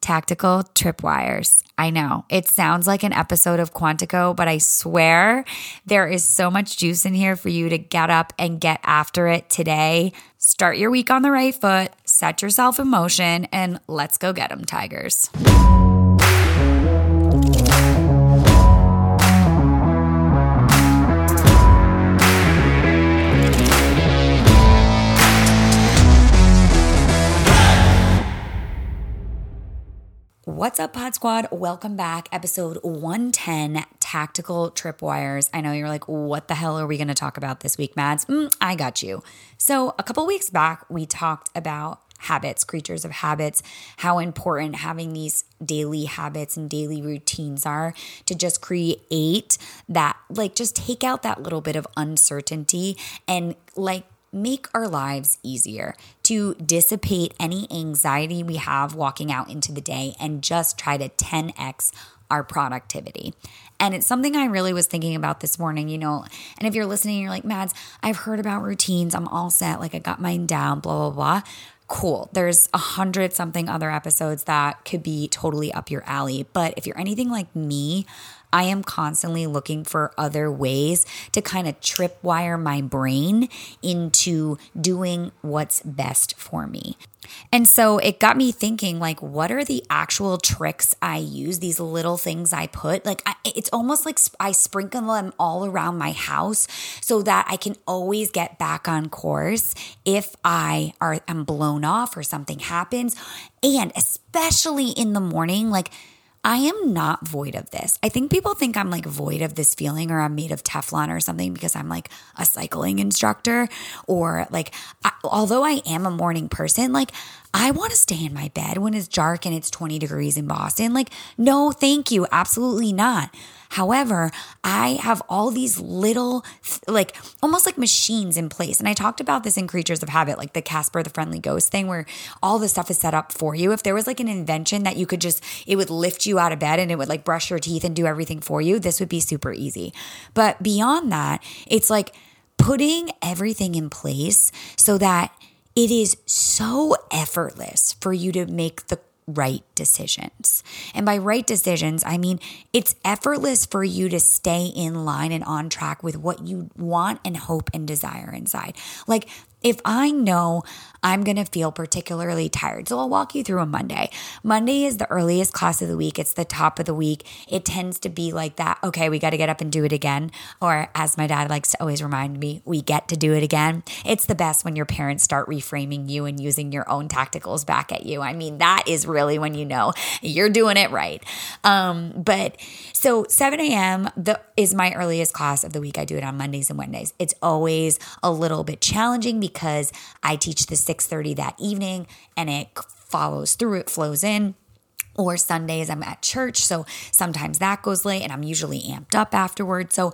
Tactical tripwires. I know it sounds like an episode of Quantico, but I swear there is so much juice in here for you to get up and get after it today. Start your week on the right foot, set yourself in motion, and let's go get them, Tigers. What's up, Pod Squad? Welcome back. Episode 110 Tactical Tripwires. I know you're like, what the hell are we going to talk about this week, Mads? Mm, I got you. So, a couple weeks back, we talked about habits, creatures of habits, how important having these daily habits and daily routines are to just create that, like, just take out that little bit of uncertainty and, like, make our lives easier, to dissipate any anxiety we have walking out into the day and just try to 10x our productivity. And it's something I really was thinking about this morning, you know. And if you're listening, you're like, Mads, I've heard about routines. I'm all set. Like, I got mine down, blah, blah, blah. Cool. There's a hundred something other episodes that could be totally up your alley. But if you're anything like me, I am constantly looking for other ways to kind of tripwire my brain into doing what's best for me. And so it got me thinking like what are the actual tricks I use these little things I put like I, it's almost like I sprinkle them all around my house so that I can always get back on course if I are am blown off or something happens and especially in the morning like I am not void of this. I think people think I'm like void of this feeling or I'm made of Teflon or something because I'm like a cycling instructor or like, I, although I am a morning person, like I want to stay in my bed when it's dark and it's 20 degrees in Boston. Like, no, thank you. Absolutely not. However, I have all these little, like almost like machines in place. And I talked about this in Creatures of Habit, like the Casper the Friendly Ghost thing, where all the stuff is set up for you. If there was like an invention that you could just, it would lift you out of bed and it would like brush your teeth and do everything for you, this would be super easy. But beyond that, it's like, putting everything in place so that it is so effortless for you to make the right decisions. And by right decisions, I mean it's effortless for you to stay in line and on track with what you want and hope and desire inside. Like if I know I'm going to feel particularly tired. So I'll walk you through a Monday. Monday is the earliest class of the week. It's the top of the week. It tends to be like that. Okay, we got to get up and do it again. Or as my dad likes to always remind me, we get to do it again. It's the best when your parents start reframing you and using your own tacticals back at you. I mean, that is really when you know you're doing it right. Um, but so 7 a.m. The, is my earliest class of the week. I do it on Mondays and Wednesdays. It's always a little bit challenging because I teach the 6:30 that evening and it follows through, it flows in or Sundays I'm at church. So sometimes that goes late and I'm usually amped up afterwards. So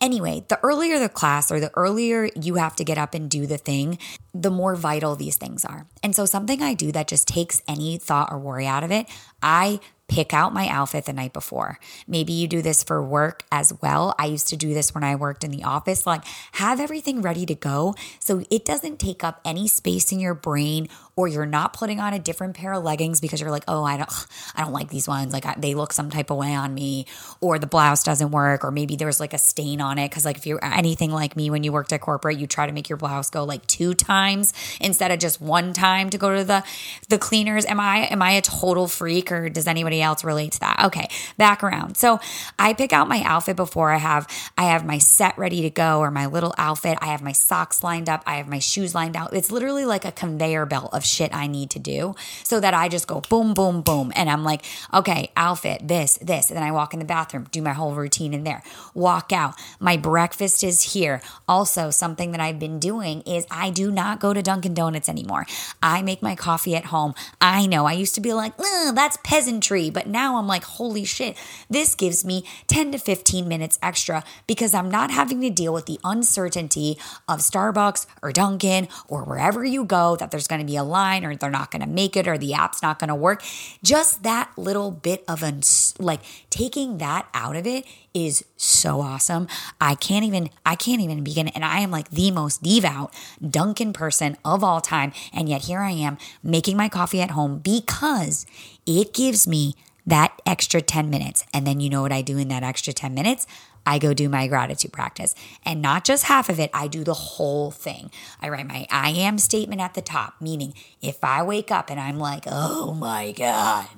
anyway, the earlier the class or the earlier you have to get up and do the thing, the more vital these things are. And so something I do that just takes any thought or worry out of it, I pick out my outfit the night before. Maybe you do this for work as well. I used to do this when I worked in the office. Like, have everything ready to go so it doesn't take up any space in your brain or you're not putting on a different pair of leggings because you're like, oh, I don't, I don't like these ones. Like they look some type of way on me, or the blouse doesn't work, or maybe there's like a stain on it. Because like if you're anything like me, when you worked at corporate, you try to make your blouse go like two times instead of just one time to go to the the cleaners. Am I am I a total freak, or does anybody else relate to that? Okay, back around. So I pick out my outfit before I have I have my set ready to go, or my little outfit. I have my socks lined up. I have my shoes lined out. It's literally like a conveyor belt of of shit I need to do so that I just go boom, boom, boom. And I'm like, okay, outfit, this, this. And then I walk in the bathroom, do my whole routine in there, walk out. My breakfast is here. Also, something that I've been doing is I do not go to Dunkin' Donuts anymore. I make my coffee at home. I know I used to be like, that's peasantry. But now I'm like, holy shit, this gives me 10 to 15 minutes extra because I'm not having to deal with the uncertainty of Starbucks or Dunkin' or wherever you go that there's going to be a line or they're not going to make it or the app's not going to work. Just that little bit of a like taking that out of it is so awesome. I can't even I can't even begin and I am like the most devout Dunkin' person of all time and yet here I am making my coffee at home because it gives me that extra 10 minutes. And then you know what I do in that extra 10 minutes? I go do my gratitude practice. And not just half of it, I do the whole thing. I write my I am statement at the top, meaning if I wake up and I'm like, oh my God,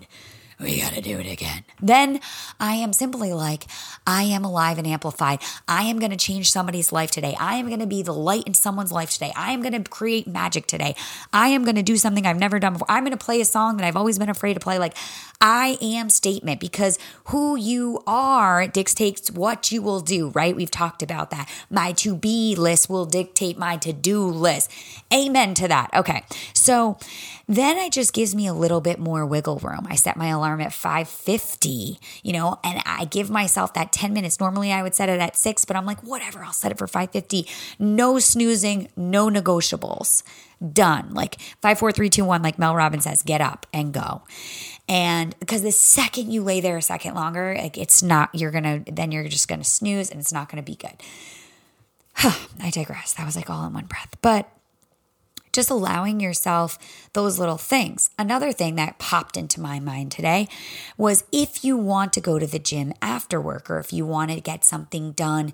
we got to do it again. Then I am simply like, I am alive and amplified. I am going to change somebody's life today. I am going to be the light in someone's life today. I am going to create magic today. I am going to do something I've never done before. I'm going to play a song that I've always been afraid to play. Like, I am statement because who you are dictates what you will do, right? We've talked about that. My to be list will dictate my to do list. Amen to that. Okay. So then it just gives me a little bit more wiggle room. I set my alarm at 5:50, you know, and I give myself that 10 minutes. Normally I would set it at 6, but I'm like, whatever, I'll set it for 5:50. No snoozing, no negotiables. Done. Like 5 4 3 2 1 like Mel Robbins says, get up and go. And because the second you lay there a second longer, like it's not, you're to, then you're just to snooze and it's not to be good. I digress. That was like all in one breath. But just allowing yourself those little things. Another thing that popped into my mind today was if you want to go to the gym after work or if you want to get something done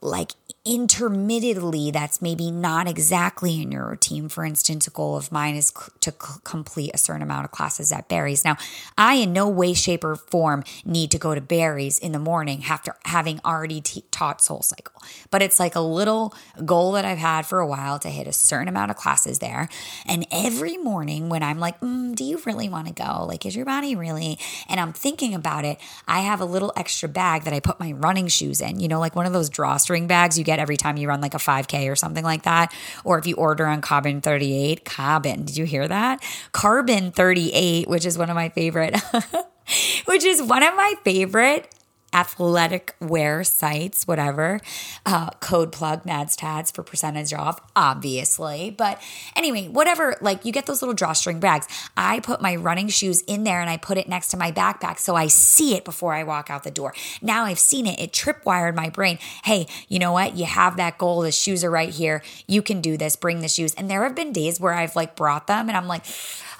like intermittently that's maybe not exactly in your routine. For instance, a goal of mine is to complete a certain amount of classes at Barry's. Now, I in no way, shape, or form need to go to Barry's in the morning after having already t- taught Soul Cycle, but it's like a little goal that I've had for a while to hit a certain amount of classes there. And every morning when I'm like, mm, do you really want to go? Like, is your body really? And I'm thinking about it, I have a little extra bag that I put my running shoes in, you know, like one of those drawstring bags you get every time you run like a 5K or something like that. Or if you order on Carbon 38, Carbon, did you hear that? Carbon 38, which is one of my favorite, which is one of my favorite athletic wear sites, whatever. Uh, code plug Mads Tads for percentage off, obviously. But anyway, whatever, like you get those little drawstring bags. I put my running shoes in there and I put it next to my backpack so I see it before I walk out the door. Now I've seen it, it tripwired my brain. Hey, you know what? You have that goal. The shoes are right here. You can do this. Bring the shoes. And there have been days where I've like brought them and I'm like,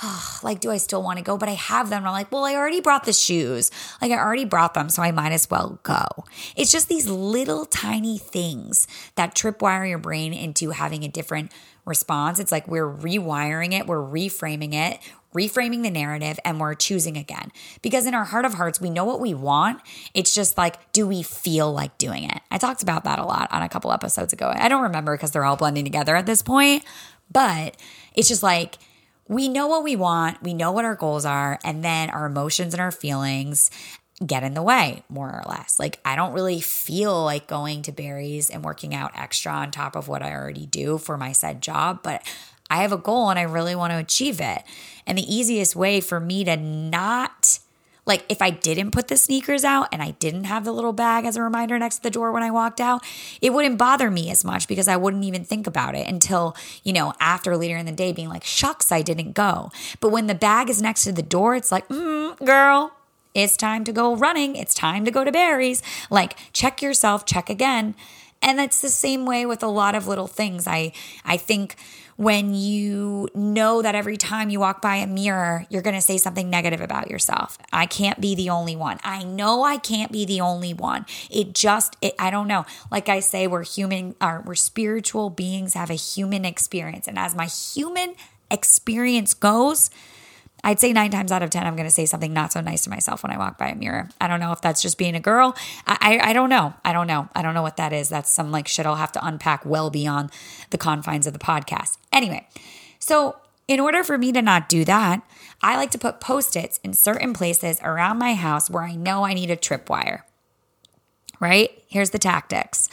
oh, like, do I still want to go? But I have them. And I'm like, well, I already brought the shoes. Like, I already brought them, so I might as well go. It's just these little tiny things that tripwire your brain into having a different response. It's like we're rewiring it, we're reframing it, reframing the narrative, and we're choosing again. Because in our heart of hearts, we know what we want. It's just like, do we feel like doing it? I talked about that a lot on a couple episodes ago. I don't remember because they're all blending together at this point, but it's just like, we know what we want, we know what our goals are, and then our emotions and our feelings get in the way, more or less. Like, I don't really feel like going to Barry's and working out extra on top of what I already do for my said job, but I have a goal and I really want to achieve it. And the easiest way for me to not like if I didn't put the sneakers out and I didn't have the little bag as a reminder next to the door when I walked out, it wouldn't bother me as much because I wouldn't even think about it until, you know, after later in the day being like, shucks, I didn't go. But when the bag is next to the door, it's like, mm, girl, it's time to go running. It's time to go to Barry's. Like, check yourself, check again. And that's the same way with a lot of little things. I I think when you know that every time you walk by a mirror, you're going to say something negative about yourself. I can't be the only one. I know I can't be the only one. It just, it, I don't know. Like I say, we're human, or we're spiritual beings, have a human experience. And as my human experience goes, I'd say nine times out of 10, I'm going to say something not so nice to myself when I walk by a mirror. I don't know if that's just being a girl. I, I, I don't know. I don't know. I don't know what that is. That's some like shit I'll have to unpack well beyond the confines of the podcast. Anyway, so in order for me to not do that, I like to put post its in certain places around my house where I know I need a tripwire. Right? Here's the tactics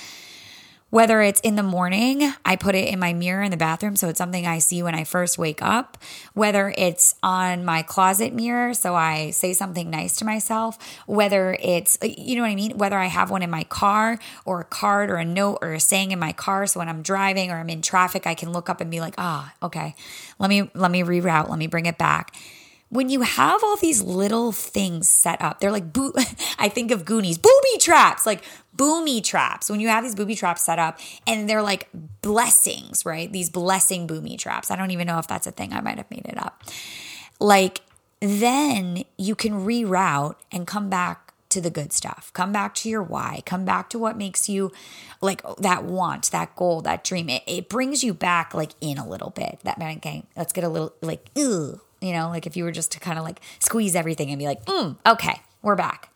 Whether it's in the morning, I put it in my mirror in the bathroom. So it's something I see when I first wake up. Whether it's on my closet mirror, so I say something nice to myself. Whether it's, you know what I mean? Whether I have one in my car or a card or a note or a saying in my car. So when I'm driving or I'm in traffic, I can look up and be like, ah, okay, let me, let me reroute, let me bring it back when you have all these little things set up, they're like, boo- I think of Goonies, booby traps, like boomy traps. When you have these booby traps set up and they're like blessings, right? These blessing boomy traps. I don't even know if that's a thing. I might have made it up. Like, then you can reroute and come back to the good stuff. Come back to your why. Come back to what makes you like that want, that goal, that dream. It, it brings you back like in a little bit. That man, okay, let's get a little like, you know, like if you were just to kind of like squeeze everything and be like, mm, okay, we're back.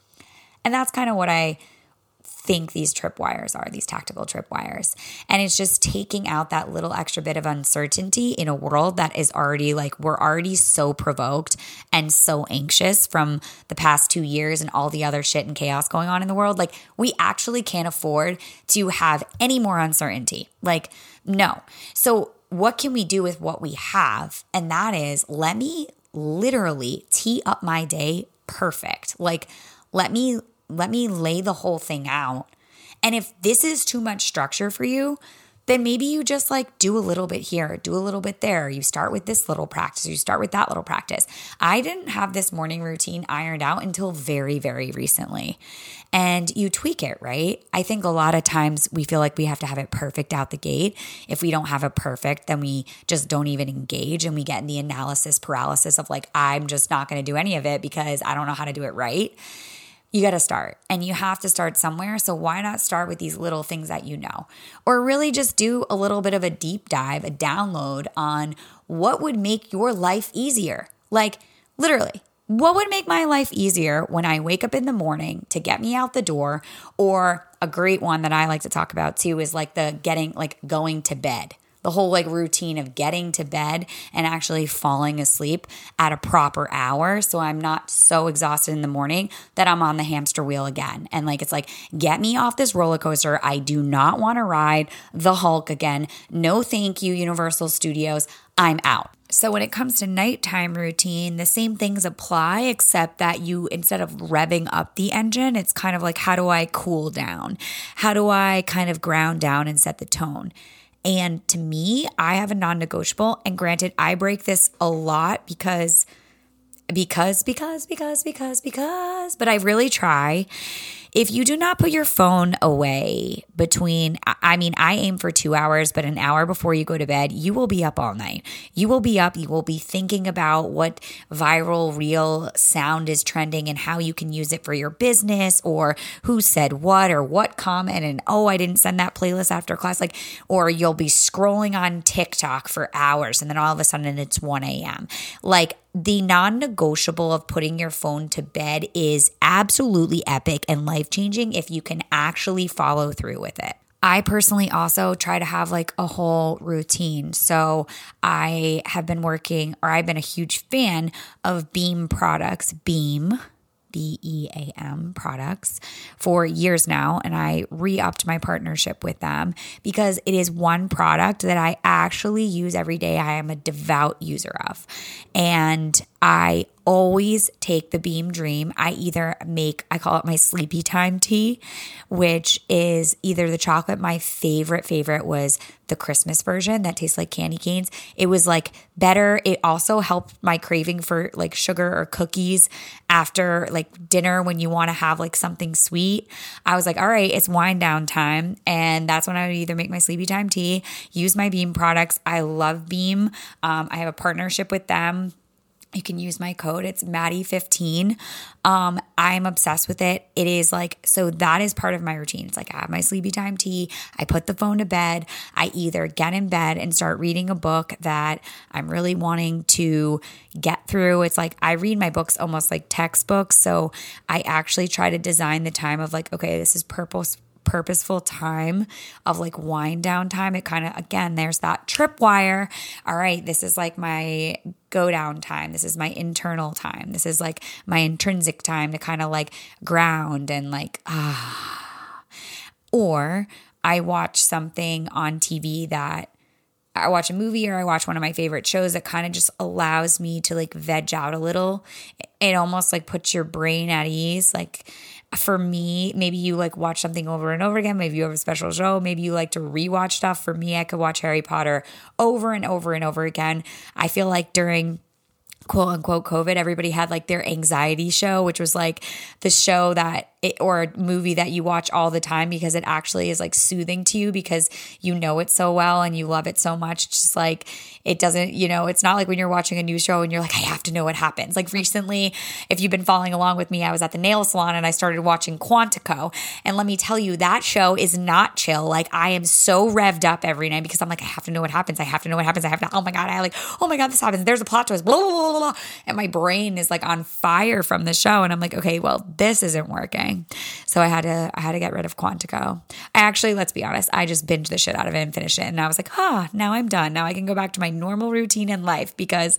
And that's kind of what I think these tripwires are, these tactical tripwires. And it's just taking out that little extra bit of uncertainty in a world that is already like, we're already so provoked and so anxious from the past two years and all the other shit and chaos going on in the world. Like, we actually can't afford to have any more uncertainty. Like, no. So, what can we do with what we have? And that is let me literally tee up my day perfect. Like let me let me lay the whole thing out. And if this is too much structure for you, then maybe you just like do a little bit here, do a little bit there. You start with this little practice, you start with that little practice. I didn't have this morning routine ironed out until very, very recently. And you tweak it, right? I think a lot of times we feel like we have to have it perfect out the gate. If we don't have it perfect, then we just don't even engage and we get in the analysis paralysis of like, I'm just not going to do any of it because I don't know how to do it right you got to start and you have to start somewhere. So why not start with these little things that you know? Or really just do a little bit of a deep dive, a download on what would make your life easier. Like literally, what would make my life easier when I wake up in the morning to get me out the door? Or a great one that I like to talk about too is like the getting, like going to bed the whole like routine of getting to bed and actually falling asleep at a proper hour. So I'm not so exhausted in the morning that I'm on the hamster wheel again. And like, it's like, get me off this roller coaster. I do not want to ride the Hulk again. No, thank you, Universal Studios. I'm out. So when it comes to nighttime routine, the same things apply, except that you, instead of revving up the engine, it's kind of like, how do I cool down? How do I kind of ground down and set the tone? And to me, I have a non negotiable. And granted, I break this a lot because, because, because, because, because, because, but I really try if you do not put your phone away between, I mean, I aim for two hours, but an hour before you go to bed, you will be up all night. You will be up. You will be thinking about what viral reel sound is trending and how you can use it for your business or who said what or what comment. And oh, I didn't send that playlist after class. Like, or you'll be scrolling on TikTok for hours and then all of a sudden it's 1 a.m. Like, the non negotiable of putting your phone to bed is absolutely epic and life changing if you can actually follow through with it. I personally also try to have like a whole routine. So I have been working, or I've been a huge fan of Beam products. Beam, B E A M products for years now. And I re upped my partnership with them because it is one product that I actually use every day. I am a devout user of. And I always take the Beam Dream. I either make, I call it my sleepy time tea, which is either the chocolate. My favorite, favorite was the Christmas version that tastes like candy canes. It was like better. It also helped my craving for like sugar or cookies after like dinner when you want to have like something sweet. I was like, all right, it's wind down time. And that's when I would either make my sleepy time tea, use my Beam products. I love Beam. Um, I have a partnership with them you can use my code. It's Maddie15. Um, I'm obsessed with it. It is like, so that is part of my routine. It's like I have my sleepy time tea. I put the phone to bed. I either get in bed and start reading a book that I'm really wanting to get through. It's like I read my books almost like textbooks. So I actually try to design the time of like, okay, this is purpose purposeful time of like wind down time, it kind of, again, there's that tripwire. All right, this is like my go down time. This is my internal time. This is like my intrinsic time to kind of like ground and like, ah. Or I watch something on TV that I watch a movie or I watch one of my favorite shows that kind of just allows me to like veg out a little. It almost like puts your brain at ease. Like for me, maybe you like watch something over and over again. Maybe you have a special show. Maybe you like to rewatch stuff. For me, I could watch Harry Potter over and over and over again. I feel like during quote unquote COVID, everybody had like their anxiety show, which was like the show that it, or a movie that you watch all the time because it actually is like soothing to you because you know it so well and you love it so much. It's just like it doesn't, you know, it's not like when you're watching a new show and you're like, I have to know what happens. Like recently, if you've been following along with me, I was at the nail salon and I started watching Quantico. And let me tell you, that show is not chill. Like I am so revved up every night because I'm like, I have to know what happens. I have to know what happens. I have to, oh my God, I like, oh my God, this happens. There's a plot twist, blah, blah, blah, blah. And my brain is like on fire from the show. And I'm like, okay, well, this isn't working. So I had to I had to get rid of Quantico. I actually, let's be honest, I just binged the shit out of it and finished it. And I was like, ah, now I'm done. Now I can go back to my normal routine in life because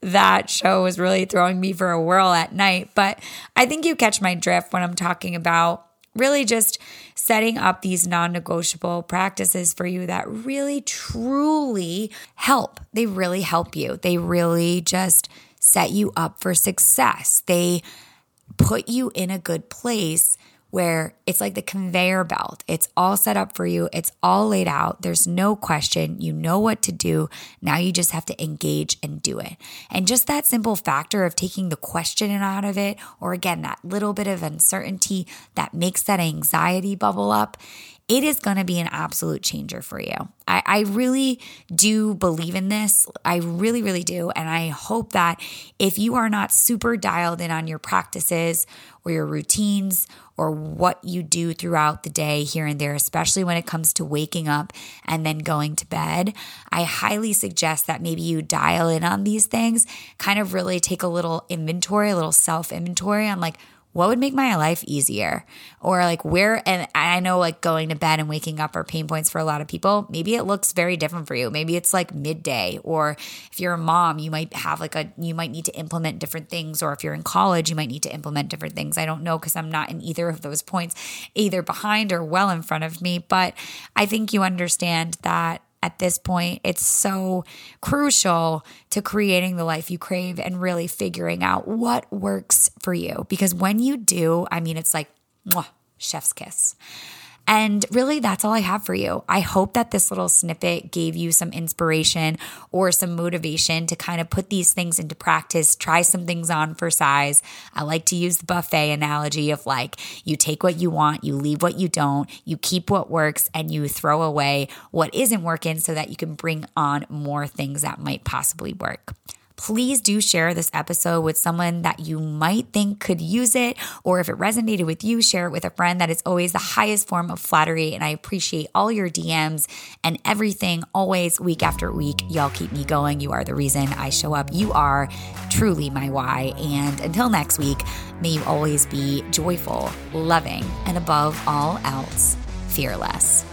that show was really throwing me for a whirl at night. But I think you catch my drift when I'm talking about really just setting up these non negotiable practices for you that really truly help. They really help you. They really just set you up for success. They put you in a good place where it's like the conveyor belt. It's all set up for you, it's all laid out. There's no question. You know what to do. Now you just have to engage and do it. And just that simple factor of taking the question out of it, or again, that little bit of uncertainty that makes that anxiety bubble up, it is going to be an absolute changer for you. I, I, really do believe in this. I really, really do. And I hope that if you are not super dialed in on your practices or your routines or what you do throughout the day here and there, especially when it comes to waking up and then going to bed, I highly suggest that maybe you dial in on these things, kind of really take a little inventory, a little self inventory on like, what would make my life easier? Or like where, and I know like going to bed and waking up are pain points for a lot of people. Maybe it looks very different for you. Maybe it's like midday, or if you're a mom, you might have like a, you might need to implement different things. Or if you're in college, you might need to implement different things. I don't know because I'm not in either of those points, either behind or well in front of me. But I think you understand that at this point, it's so crucial to creating the life you crave and really figuring out what works for you. Because when you do, I mean, it's like, mwah, chef's kiss. And really, that's all I have for you. I hope that this little snippet gave you some inspiration or some motivation to kind of put these things into practice, try some things on for size. I like to use the buffet analogy of like you take what you want, you leave what you don't, you keep what works, and you throw away what isn't working so that you can bring on more things that might possibly work please do share this episode with someone that you might think could use it. Or if it resonated with you, share it with a friend. That is always the highest form of flattery. And I appreciate all your DMs and everything always week after week. Y'all keep me going. You are the reason I show up. You are truly my why. And until next week, may you always be joyful, loving, and above all else, fearless.